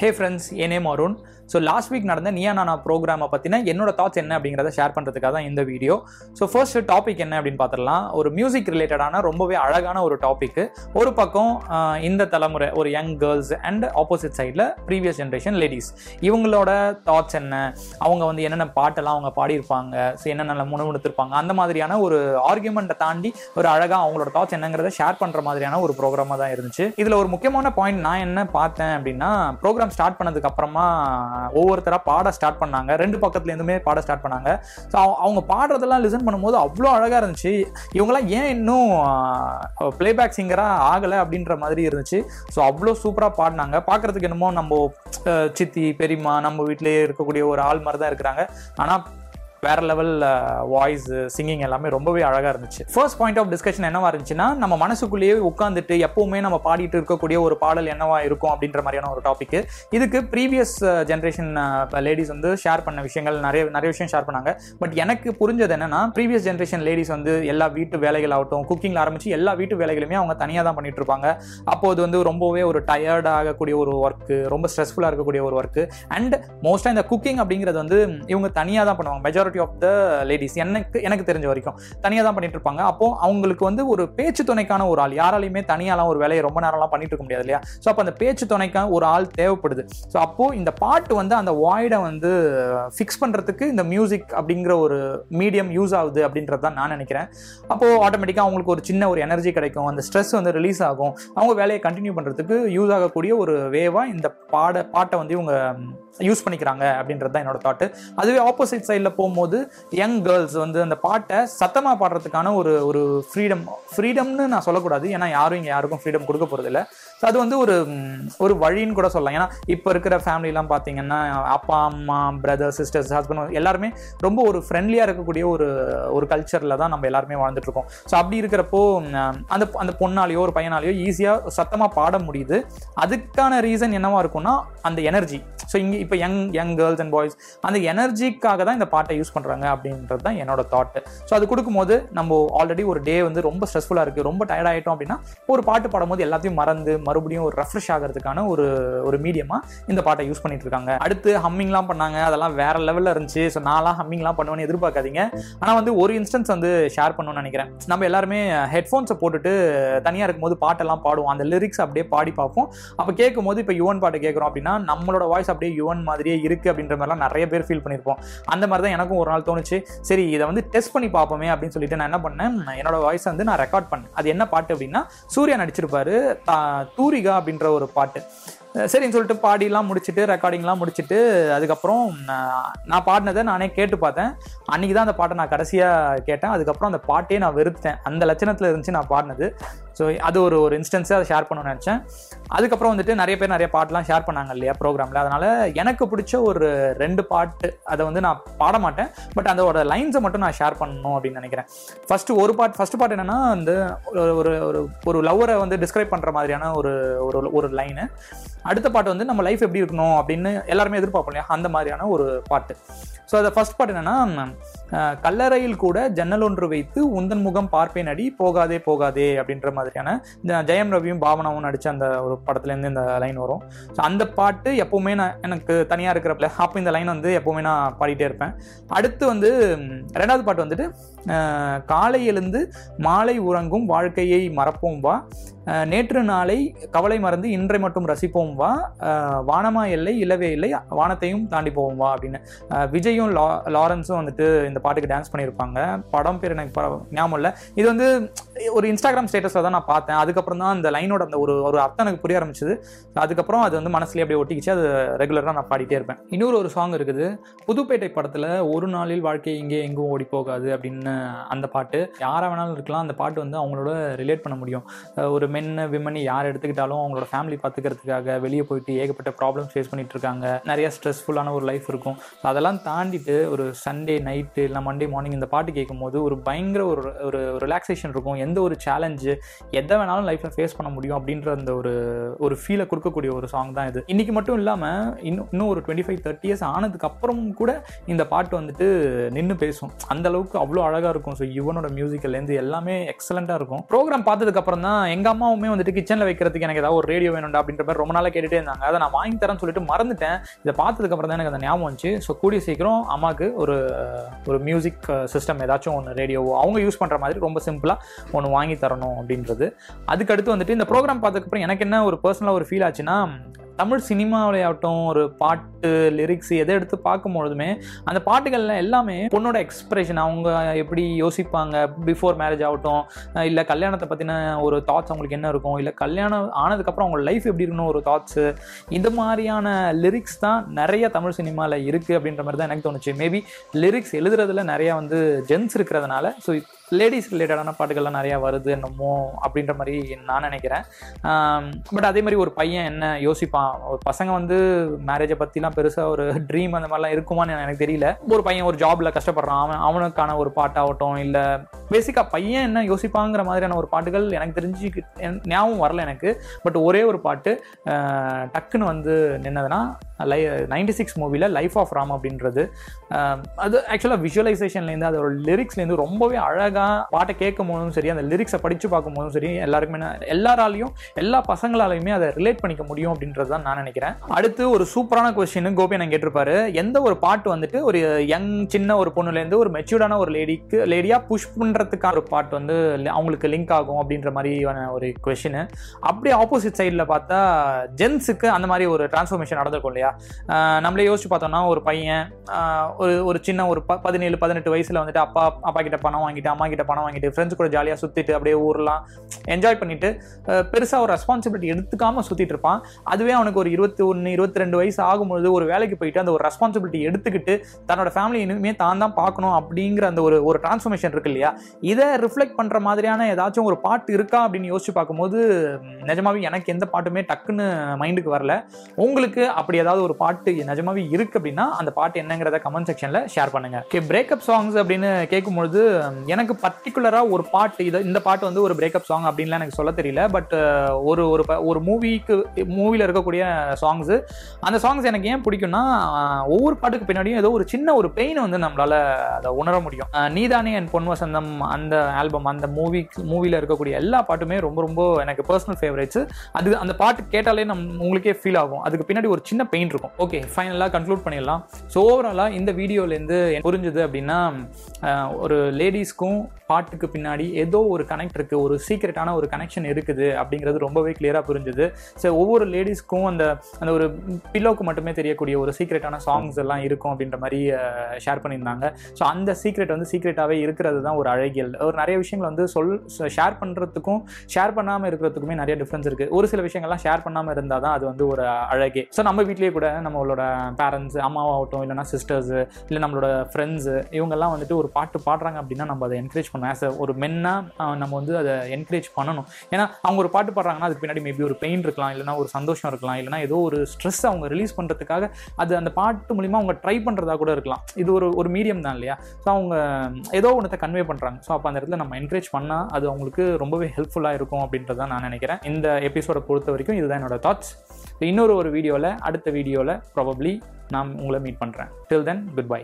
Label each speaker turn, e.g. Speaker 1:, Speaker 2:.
Speaker 1: ஹே friends என் name Arun. So last week நடந்த நியா நானா ப்ரோக்ராமை பற்றின என்னோட தாட்ஸ் என்ன அப்படிங்கிறத ஷேர் பண்ணுறதுக்காக தான் இந்த வீடியோ ஸோ ஃபர்ஸ்ட் டாபிக் என்ன அப்படின்னு பார்த்துடலாம். ஒரு மியூசிக் ரிலேட்டடான ரொம்பவே அழகான ஒரு டாபிக் ஒரு பக்கம் இந்த தலைமுறை ஒரு யங் கேர்ள்ஸ் அண்ட் ஆப்போசிட் சைடில் ப்ரீவியஸ் ஜென்ரேஷன் லேடிஸ் இவங்களோட தாட்ஸ் என்ன? அவங்க வந்து என்னென்ன பாட்டெல்லாம் அவங்க பாடியிருப்பாங்க? ஸோ என்னென்ன முணுமுணுத்திருப்பாங்க? அந்த மாதிரியான ஒரு ஆர்குமெண்ட்டை தாண்டி ஒரு அழகாக அவங்களோட தாட்ஸ் என்னங்கிறத ஷேர் பண்ணுற மாதிரியான ஒரு ப்ரோக்ராமாக தான் இருந்துச்சு. இதில் ஒரு முக்கியமான பாயிண்ட் நான் என்ன பார்த்தேன் அப்படின்னா ப்ரோக்ராம் ஸ்டார்ட் பண்ணதுக்கு அப்புறமா ஒவ்வொருத்தராக பாட ஸ்டார்ட் பண்ணாங்க. ரெண்டு பக்கத்துலேருந்துமே பாட ஸ்டார்ட் பண்ணாங்க. ஸோ அவங்க பாடுறதெல்லாம் லிசன் பண்ணும்போது அவ்வளோ அழகாக இருந்துச்சு. இவங்கெல்லாம் ஏன் இன்னும் பிளேபேக் சிங்கராக ஆகலை அப்படின்ற மாதிரி இருந்துச்சு. ஸோ அவ்வளோ சூப்பராக பாடினாங்க. பார்க்குறதுக்கு என்னமோ நம்ம சித்தி பெரியம்மா நம்ம வீட்டிலேயே இருக்கக்கூடிய ஒரு ஆள் மாதிரி தான் இருக்கிறாங்க. ஆனால் வேற லெவல் வாய்ஸ் சிங்கிங் எல்லாமே ரொம்பவே அழகாக இருந்துச்சு. ஃபர்ஸ்ட் பாயிண்ட் ஆஃப் டிஸ்கஷன் என்னவா இருந்துச்சுன்னா நம்ம மனசுக்குள்ளேயே உட்காந்துட்டு எப்பவுமே நம்ம பாடிட்டு இருக்கக்கூடிய ஒரு பாடல் என்னவா இருக்கும் அப்படின்ற மாதிரியான ஒரு டாபிக் இதுக்கு ப்ரீவியஸ் ஜென்ரேஷன் லேடிஸ் வந்து ஷேர் பண்ண விஷயங்கள் நிறைய நிறைய விஷயம் ஷேர் பண்ணாங்க. பட் எனக்கு புரிஞ்சது என்னன்னா ப்ரீவியஸ் ஜென்ரேஷன் லேடிஸ் வந்து எல்லா வீட்டு வேலைகள் ஆகட்டும் குக்கிங்ல ஆரம்பிச்சு எல்லா வீட்டு வேலைகளுமே அவங்க தனியாக தான் பண்ணிட்டு இருப்பாங்க. அப்போ அது வந்து ரொம்பவே ஒரு டயர்ட் ஆகக்கூடிய ஒரு ஒர்க்கு ரொம்ப ஸ்ட்ரெஸ்ஃபுல்லாக இருக்கக்கூடிய ஒரு ஒர்க்கு அண்ட் மோஸ்ட்டாக இந்த குக்கிங் அப்படிங்கிறது வந்து இவங்க தனியாக தான் பண்ணுவாங்க. மெஜாரிட்டி ஆஃப் த லேடிஸ் எனக்கு எனக்கு தெரிஞ்ச வரைக்கும். தனியாக தான் பண்ணிட்டு இருப்பாங்க. அப்போ அவங்களுக்கு வந்து ஒரு பேச்சு துணைக்கான ஒரு ஆள். யாராலையுமே தனியாலாம் ஒரு வேலையை ரொம்ப நேரம்லாம் பண்ணிட்டு இருக்க முடியாது இல்லையா? ஸோ அப்போ அந்த பேச்சு துணைக்கான ஒரு ஆள் தேவைப்படுது. ஸோ அப்போ இந்த பாட்டு வந்து அந்த வாய்டை வந்து ஃபிக்ஸ் பண்ணுறதுக்கு இந்த மியூசிக் அப்படிங்கிற ஒரு மீடியம் யூஸ் ஆகுது அப்படின்றது தான் நான் நினைக்கிறேன். அப்போ ஆட்டோமேட்டிக்காக அவங்களுக்கு ஒரு சின்ன ஒரு எனர்ஜி கிடைக்கும். அந்த ஸ்ட்ரெஸ் வந்து ரிலீஸ் ஆகும். அவங்க வேலையை கண்டினியூ பண்ணுறதுக்கு யூஸ் ஆகக்கூடிய ஒரு வேவாக இந்த பாட பாட்டை வந்து இவங்க யூஸ் பண்ணிக்கிறாங்க அப்படின்றது தான் என்னோட தாட்டு அதுவே ஆப்போசிட் சைடில் போகும்போது யங் கேர்ள்ஸ் வந்து அந்த பாட்டை சத்தமாக பாடுறதுக்கான ஒரு ஒரு ஃப்ரீடம் ஃப்ரீடம்னு நான் சொல்லக்கூடாது. ஏன்னா யாரும் இங்கே யாருக்கும் ஃப்ரீடம் கொடுக்க போகிறதில்ல ஸோ அது வந்து ஒரு ஒரு வழின்னு கூட சொல்லலாம். ஏன்னா இப்போ இருக்கிற ஃபேமிலிலாம் பார்த்தீங்கன்னா அப்பா அம்மா பிரதர் சிஸ்டர்ஸ் ஹஸ்பண்ட் எல்லாருமே ரொம்ப ஒரு ஃப்ரெண்ட்லியாக இருக்கக்கூடிய ஒரு ஒரு கல்ச்சரில் தான் நம்ம எல்லாருமே வாழ்ந்துட்டு இருக்கோம் ஸோ அப்படி இருக்கிறப்போ அந்த அந்த பொண்ணாலேயோ ஒரு பையனாலேயோ ஈஸியாக சத்தமாக பாட முடியுது. அதுக்கான ரீசன் என்னவாக இருக்கும்னா அந்த எனர்ஜி ஸோ இங்கே இப்போ young young girls and boys அந்த எனர்ஜிக்காக தான் இந்த பாட்டை யூஸ் பண்ணுறாங்க அப்படின்றது தான் என்னோட தாட்டு ஸோ அது கொடுக்கும்போது நம்ம ஆல்ரெடி ஒரு டே வந்து ரொம்ப ஸ்ட்ரெஸ்ஃபுல்லாக இருக்குது ரொம்ப டயர்ட் ஆகிட்டோம் அப்படின்னா ஒரு பாட்டு பாடும்போது எல்லாத்தையும் மறந்து மறுபடியும் ஒரு ரெஃப்ரெஷ் ஆகிறதுக்கான ஒரு ஒரு மீடியமாக இந்த பாட்டை யூஸ் பண்ணிட்டு இருக்காங்க. அடுத்து ஹம்மிங்லாம் பண்ணாங்க அதெல்லாம் வேற லெவலில் இருந்துச்சு. ஸோ நான்லாம் ஹம்மிங்லாம் பண்ணுவேன்னு எதிர்பார்க்காதீங்க. ஆனால் வந்து ஒரு இன்ஸ்டன்ஸ் வந்து ஷேர் பண்ணணும்னு நினைக்கிறேன். நம்ம எல்லாருமே ஹெட்ஃபோன்ஸை போட்டுட்டு தனியாக இருக்கும்போது பாட்டெல்லாம் பாடுவோம். அந்த லிரிக்ஸ் அப்படியே பாடி பார்ப்போம். அப்போ கேட்கும் போது இப்போ யுவன் பாட்டு கேட்குறோம் அப்படின்னா நம்மளோட வாய்ஸ் அப்படியே யுவன் மாதிரியே இருக்குது அப்படின்ற மாதிரிலாம் நிறைய பேர் ஃபீல் பண்ணியிருப்போம் அந்த மாதிரி தான் எனக்கும் ஒரு நாள் தோணுச்சு. சரி இதை வந்து டெஸ்ட் பண்ணி பார்ப்போமே அப்படின்னு சொல்லிட்டு நான் என்ன பண்ணேன் என்னோட வாய்ஸ் வந்து நான் ரெக்கார்ட் பண்ணேன். அது என்ன பாட்டு அப்படின்னா சூர்யா நடிச்சிருப்பாரு தூரிகா அப்படின்ற ஒரு பாட்டு. சரின்னு சொல்லிட்டு பாடிலாம் முடிச்சுட்டு ரெக்கார்டிங்லாம் முடிச்சுட்டு அதுக்கப்புறம் நான் நான் பாடினதை நானே கேட்டு பார்த்தேன். அன்றைக்கி தான் அந்த பாட்டை நான் கடைசியாக கேட்டேன். அதுக்கப்புறம் அந்த பாட்டே நான் வெறுத்தேன் அந்த லட்சணத்தில் இருந்துச்சு நான் பாடினது. ஸோ அது ஒரு ஒரு இன்ஸ்டன்ஸை அதை ஷேர் பண்ணணும்னு நினச்சேன். அதுக்கப்புறம் வந்துட்டு நிறைய பேர் நிறைய பாட்டெலாம் ஷேர் பண்ணாங்க இல்லையா ப்ரோக்ராமில் அதனால் எனக்கு பிடிச்ச ஒரு ரெண்டு பாட்டு அதை வந்து நான் பாட மாட்டேன். பட் அதோட லைன்ஸை மட்டும் நான் ஷேர் பண்ணணும் அப்படின்னு நினைக்கிறேன். ஃபஸ்ட்டு ஒரு பாட் ஃபர்ஸ்ட் பாட்டு என்னன்னா வந்து ஒரு ஒரு ஒரு ஒரு லவ்வரை வந்து டிஸ்கிரைப் பண்ணுற மாதிரியான ஒரு ஒரு ஒரு லைனு அடுத்த பாட்டு வந்து நம்ம லைஃப் எப்படி இருக்கணும் அப்படின்னு எல்லாருமே எதிர்பார்ப்போம் இல்லையா அந்த மாதிரியான ஒரு பாட்டு. ஸோ அதை ஃபர்ஸ்ட் பாட்டு என்னன்னா கல்லறையில் கூட ஜன்னல் ஒன்று வைத்து உந்தன் முகம் பார்ப்பேன் அடி போகாதே போகாதே அப்படின்ற மாதிரியான இந்த ஜெயம் ரவியும் பாவனாவும் நடித்த அந்த ஒரு படத்துலேருந்து இந்த லைன் வரும். ஸோ அந்த பாட்டு எப்போவுமே நான் எனக்கு தனியாக இருக்கிறப்பல அப்போ இந்த லைன் வந்து எப்போவுமே நான் பாடிட்டே இருப்பேன். அடுத்து வந்து ரெண்டாவது பாட்டு வந்துட்டு காலை எழுந்து மாலை உறங்கும் வாழ்க்கையை மறப்போம் வா. நேற்று நாளை கவலை மறந்து இன்றை மட்டும் ரசிப்போம் வா. வானமா இல்லை இல்லவே இல்லை வானத்தையும் தாண்டி போவோம் வா அப்படின்னு. விஜயும் விஜயும் லா லாரன்ஸும் வந்துட்டு இந்த பாட்டுக்கு டான்ஸ் பண்ணியிருப்பாங்க. படம் பேர் எனக்கு ஞாபகம் இல்லை. இது வந்து ஒரு இன்ஸ்டாகிராம் ஸ்டேட்டஸில் தான் நான் பார்த்தேன். அதுக்கப்புறம் தான் அந்த லைனோட அந்த ஒரு ஒரு அர்த்தம் எனக்கு புரிய ஆரம்பிச்சது. அதுக்கப்புறம் அது வந்து மனசுலேயே அப்படியே ஒட்டிக்கிச்சு. அது ரெகுலராக நான் பாடிட்டே இருப்பேன். இன்னொரு ஒரு சாங் இருக்குது. புதுப்பேட்டை படத்தில் ஒரு நாளில் வாழ்க்கை இங்கே எங்கும் ஓடி போகாது அப்படின்னு அந்த பாட்டு. யாராக வேணாலும் இருக்கலாம். அந்த பாட்டு வந்து அவங்களோட ரிலேட் பண்ண முடியும். ஒரு மென் விமன் யார் எடுத்துக்கிட்டாலும் அவங்களோட ஃபேமிலி பார்த்துக்கிறதுக்காக வெளியே போயிட்டு ஏகப்பட்ட ப்ராப்ளம்ஸ் ஃபேஸ் பண்ணிட்டு இருக்காங்க. நிறைய ஸ்ட்ரெஸ்ஃபுல்லான ஒரு லைஃப் இருக்கும். அதெல்லாம் தாண்டி தாண்டிட்டு ஒரு சண்டே நைட்டு இல்லை மண்டே மார்னிங் இந்த பாட்டு கேட்கும்போது ஒரு பயங்கர ஒரு ஒரு ரிலாக்ஸேஷன் இருக்கும். எந்த ஒரு சேலஞ்சு எதை வேணாலும் லைஃப்பில் ஃபேஸ் பண்ண முடியும் அப்படின்ற அந்த ஒரு ஒரு ஃபீலை கொடுக்கக்கூடிய ஒரு சாங் தான் இது. இன்றைக்கி மட்டும் இல்லாமல் இன்னும் இன்னும் ஒரு டுவெண்ட்டி ஃபைவ் தேர்ட்டி இயர்ஸ் ஆனதுக்கு அப்புறமும் கூட இந்த பாட்டு வந்துட்டு நின்று பேசும். அந்த அளவுக்கு அவ்வளோ அழகாக இருக்கும். ஸோ யுவனோட மியூசிக்கல்லேருந்து எல்லாமே எக்ஸலண்ட்டாக இருக்கும். ப்ரோக்ராம் பார்த்ததுக்கு அப்புறம் தான் எங்கள் அம்மாவுமே வந்துட்டு கிச்சனில் வைக்கிறதுக்கு எனக்கு ஏதாவது ஒரு ரேடியோ வேணும்டா அப்படின்ற மாதிரி ரொம்ப நாளாக கேட்டுகிட்டே இருந்தாங்க. அதை நான் வாங்கி தரேன்னு சொல்லிட்டு மறந்துட்டேன். இதை பார்த்ததுக்கு அப்புறம் தான் எனக்கு அந்த ஞாபகம் வந்துச்சு. ஸோ கூடிய சீக்கிரம் அம்மாவுக்கு ஒரு ஒரு மியூசிக் சிஸ்டம் ஏதாச்சும் ஒன்று ரேடியோவோ அவங்க யூஸ் பண்ணுற மாதிரி ரொம்ப சிம்பிளாக ஒன்று வாங்கி தரணும் அப்படின்றது. அதுக்கடுத்து வந்துட்டு இந்த ப்ரோக்ராம் பார்த்ததுக்கப்புறம் எனக்கு என்ன ஒரு பர்சனலாக ஒரு ஃபீல் ஆச்சுன்னா தமிழ் சினிமாவிலையாகட்டும் ஒரு பாட்டு லிரிக்ஸ் எதை எடுத்து பார்க்கும்பொழுதுமே அந்த பாட்டுகள்லாம் எல்லாமே பொண்ணோட எக்ஸ்பிரஷன் அவங்க எப்படி யோசிப்பாங்க பிஃபோர் மேரேஜ் ஆகட்டும் இல்லை கல்யாணத்தை பற்றின ஒரு தாட்ஸ் அவங்களுக்கு என்ன இருக்கும் இல்லை கல்யாணம் ஆனதுக்கப்புறம் அவங்க லைஃப் எப்படி இருக்கணும் ஒரு தாட்ஸு இந்த மாதிரியான லிரிக்ஸ் தான் நிறைய தமிழ் சினிமாவில் இருக்குது அப்படின்ற மாதிரி தான் எனக்கு தோணுச்சு. மேபி லிரிக்ஸ் எழுதுறதுல நிறையா வந்து ஜென்ஸ் இருக்கிறதுனால ஸோ லேடிஸ் ரிலேட்டடான பாட்டுகள்லாம் நிறையா வருது என்னமோ அப்படின்ற மாதிரி நான் நினைக்கிறேன். பட் அதே மாதிரி ஒரு பையன் என்ன யோசிப்பான்? ஒரு பசங்க வந்து மேரேஜை பற்றிலாம் பெருசாக ஒரு ட்ரீம் அந்த மாதிரிலாம் இருக்குமான்னு எனக்கு தெரியல. ஒரு பையன் ஒரு ஜாபில் கஷ்டப்படுறான். அவன் அவனுக்கான ஒரு பாட்டாகட்டும் இல்லை பேசிக்காக பையன் என்ன யோசிப்பாங்கிற மாதிரியான ஒரு பாட்டுகள் எனக்கு தெரிஞ்சு ஞாபகம் வரல எனக்கு. பட் ஒரே ஒரு பாட்டு டக்குன்னு வந்து நின்னதுன்னா லை நைன்டி சிக்ஸ் மூவியில் லைஃப் ஆஃப் ராம் அப்படின்றது அது ஆக்சுவலாக விஷுவலைசேஷன்லேருந்து அதோட லிரிக்ஸ்லேருந்து ரொம்பவே அழகாக பாட்டை கேட்கும் போதும் சரி அந்த லிரிக்ஸை படித்து பார்க்கும் போதும் சரி எல்லாருக்குமே எல்லாராலையும் எல்லா பசங்களாலையுமே அதை ரிலேட் பண்ணிக்க முடியும் அப்படின்றது தான் நான் நினைக்கிறேன். அடுத்து ஒரு சூப்பரான கொஸ்டின் கோபி நான் கேட்டிருப்பாரு. எந்த ஒரு பாட்டு வந்துட்டு ஒரு யங் சின்ன ஒரு பொண்ணுலேருந்து ஒரு மெச்சூர்டான ஒரு லேடிக்கு லேடியாக புஷ் பண்ணுறதுக்கான ஒரு பாட்டு வந்து அவங்களுக்கு லிங்க் ஆகும் அப்படின்ற மாதிரியான ஒரு கொஷின் அப்படியே ஆப்போசிட் சைடில் பார்த்தா ஜென்ஸுக்கு அந்த மாதிரி ஒரு டிரான்ஸ்ஃபர்மேஷன் நடந்திருக்கும் இல்லையா? நம்மளே யோசிச்சு பார்த்தோம்னா ஒரு பையன் ஒரு ஒரு சின்ன ஒரு ப பதினேழு பதினெட்டு வயசில் வந்துட்டு அப்பா அப்பா கிட்ட பணம் வாங்கிட்டு அம்மா கிட்ட பணம் வாங்கிட்டு ஃப்ரெண்ட்ஸ் கூட ஜாலியாக சுற்றிட்டு அப்படியே ஊர்லாம் என்ஜாய் பண்ணிட்டு பெருசாக ஒரு ரெஸ்பான்சிபிலிட்டி எடுத்துக்காமல் சுற்றிட்டு இருப்பான். அதுவே அவனுக்கு ஒரு இருபத்தி ஒன்று இருபத்தி ரெண்டு வயசு ஆகும்பொழுது ஒரு வேலைக்கு போயிட்டு அந்த ஒரு ரெஸ்பான்சிபிலிட்டி எடுத்துக்கிட்டு தன்னோட ஃபேமிலி இனிமே தான் தான் பார்க்கணும் அப்படிங்கிற அந்த ஒரு ஒரு டிரான்ஸ்ஃபர்மேஷன் இருக்கு இல்லையா? இதை ரிஃப்ளெக்ட் பண்ணுற மாதிரியான ஏதாச்சும் ஒரு பாட்டு இருக்கா அப்படின்னு யோசிச்சு பார்க்கும்போது நிஜமாவே எனக்கு எந்த பாட்டுமே டக்குன்னு மைண்டுக்கு வரல. உங்களுக்கு அப்படி ஏதாவது ஒரு பாட்டு நிஜமாவே இருக்கு அப்படின்னா அந்த பாட்டு என்னங்கிறத கமெண்ட் செக்ஷனில் ஷேர் பண்ணுங்க. ஓகே பிரேக்கப் சாங்ஸ் அப்படின்னு கேட்கும்பொழுது எனக்கு பர்டிகுலராக ஒரு பாட்டு இதை இந்த பாட்டு வந்து ஒரு பிரேக்கப் சாங் அப்படின்லாம் எனக்கு சொல்ல தெரியல. பட் ஒரு ஒரு ஒரு மூவிக்கு மூவியில் இருக்கக்கூடிய சாங்ஸு அந்த சாங்ஸ் எனக்கு ஏன் பிடிக்கும்னா ஒவ்வொரு பாட்டுக்கு பின்னாடியும் ஏதோ ஒரு சின்ன ஒரு பெயின் வந்து நம்மளால் அதை உணர முடியும். நீதானே என் பொன் வசந்தம் அந்த ஆல்பம் அந்த மூவி மூவியில் இருக்கக்கூடிய எல்லா பாட்டுமே ரொம்ப ரொம்ப எனக்கு பர்சனல் ஃபேவரேட்ஸ் அது அந்த பாட்டு கேட்டாலே நம் உங்களுக்கே ஃபீல் ஆகும். அதுக்கு பின்னாடி ஒரு சின்ன பெயின் இருக்கும். ஓகே ஃபைனலாக கன்க்ளூட் பண்ணிடலாம். ஸோ ஓவராலாக இந்த வீடியோலேருந்து புரிஞ்சுது அப்படின்னா ஒரு லேடிஸ்க்கும் பாட்டுக்கு பின்னாடி ஏதோ ஒரு கனெக்ட் இருக்குது ஒரு சீக்ரெட்டான ஒரு கனெக்ஷன் இருக்குது அப்படிங்கிறது ரொம்பவே கிளியராக புரிஞ்சுது. ஸோ ஒவ்வொரு லேடிஸ்க்கும் அந்த அந்த ஒரு பில்லோக்கு மட்டுமே தெரியக்கூடிய ஒரு சீக்ரெட்டான சாங்ஸ் எல்லாம் இருக்கும் அப்படின்ற மாதிரி ஷேர் பண்ணியிருந்தாங்க. ஸோ அந்த சீக்ரெட் வந்து சீக்ரெட்டாகவே இருக்கிறது தான் ஒரு அழகியல். ஒரு நிறைய விஷயங்கள் வந்து சொல் ஷேர் பண்ணுறதுக்கும் ஷேர் பண்ணாமல் இருக்கிறதுக்குமே நிறைய டிஃப்ரென்ஸ் இருக்குது ஒரு சில விஷயங்கள்லாம் ஷேர் பண்ணாமல் இருந்தால் தான் அது வந்து ஒரு அழகே. ஸோ நம்ம வீட்லேயே கூட நம்மளோட பேரண்ட்ஸ் அம்மாவாகட்டும் இல்லைனா சிஸ்டர்ஸு இல்லை நம்மளோட ஃப்ரெண்ட்ஸு இவங்கெல்லாம் வந்துட்டு ஒரு பாட்டு பாடுறாங்க அப்படின்னா நம்ம அதை என்கரேஜ் பண்ணணும் ஆஸ் ஒரு மென்னாக நம்ம வந்து அதை என்கரேஜ் பண்ணணும். ஏன்னா அவங்க ஒரு பாட்டு பாடுறாங்கன்னா அதுக்கு பின்னாடி மேபி ஒரு பெயின் இருக்கலாம் இல்லைனா ஒரு சந்தோஷம் இருக்கலாம் இல்லைனா ஏதோ ஒரு ஸ்ட்ரெஸ் அவங்க ரிலீஸ் பண்ணுறதுக்காக அது அந்த பாட்டு மூலிமா அவங்க ட்ரை பண்ணுறதா கூட இருக்கலாம். இது ஒரு ஒரு மீடியம் தான் இல்லையா? ஸோ அவங்க ஏதோ ஒன்றத்தை கன்வே பண்ணுறாங்க ஸோ அப்போ அந்த இடத்துல நம்ம என்கரேஜ் பண்ணால் அது அவங்களுக்கு ரொம்பவே ஹெல்ப்ஃபுல்லாக இருக்கும் அப்படின்றத நான் நினைக்கிறேன். இந்த எபிசோடை பொறுத்த வரைக்கும் இதுதான் என்னோட தாட்ஸ் இன்னொரு ஒரு வீடியோவில் அடுத்த வீடியோவில் ப்ராபப்ளி நான் உங்களை மீட் பண்ணுறேன் டில் தென் குட் பை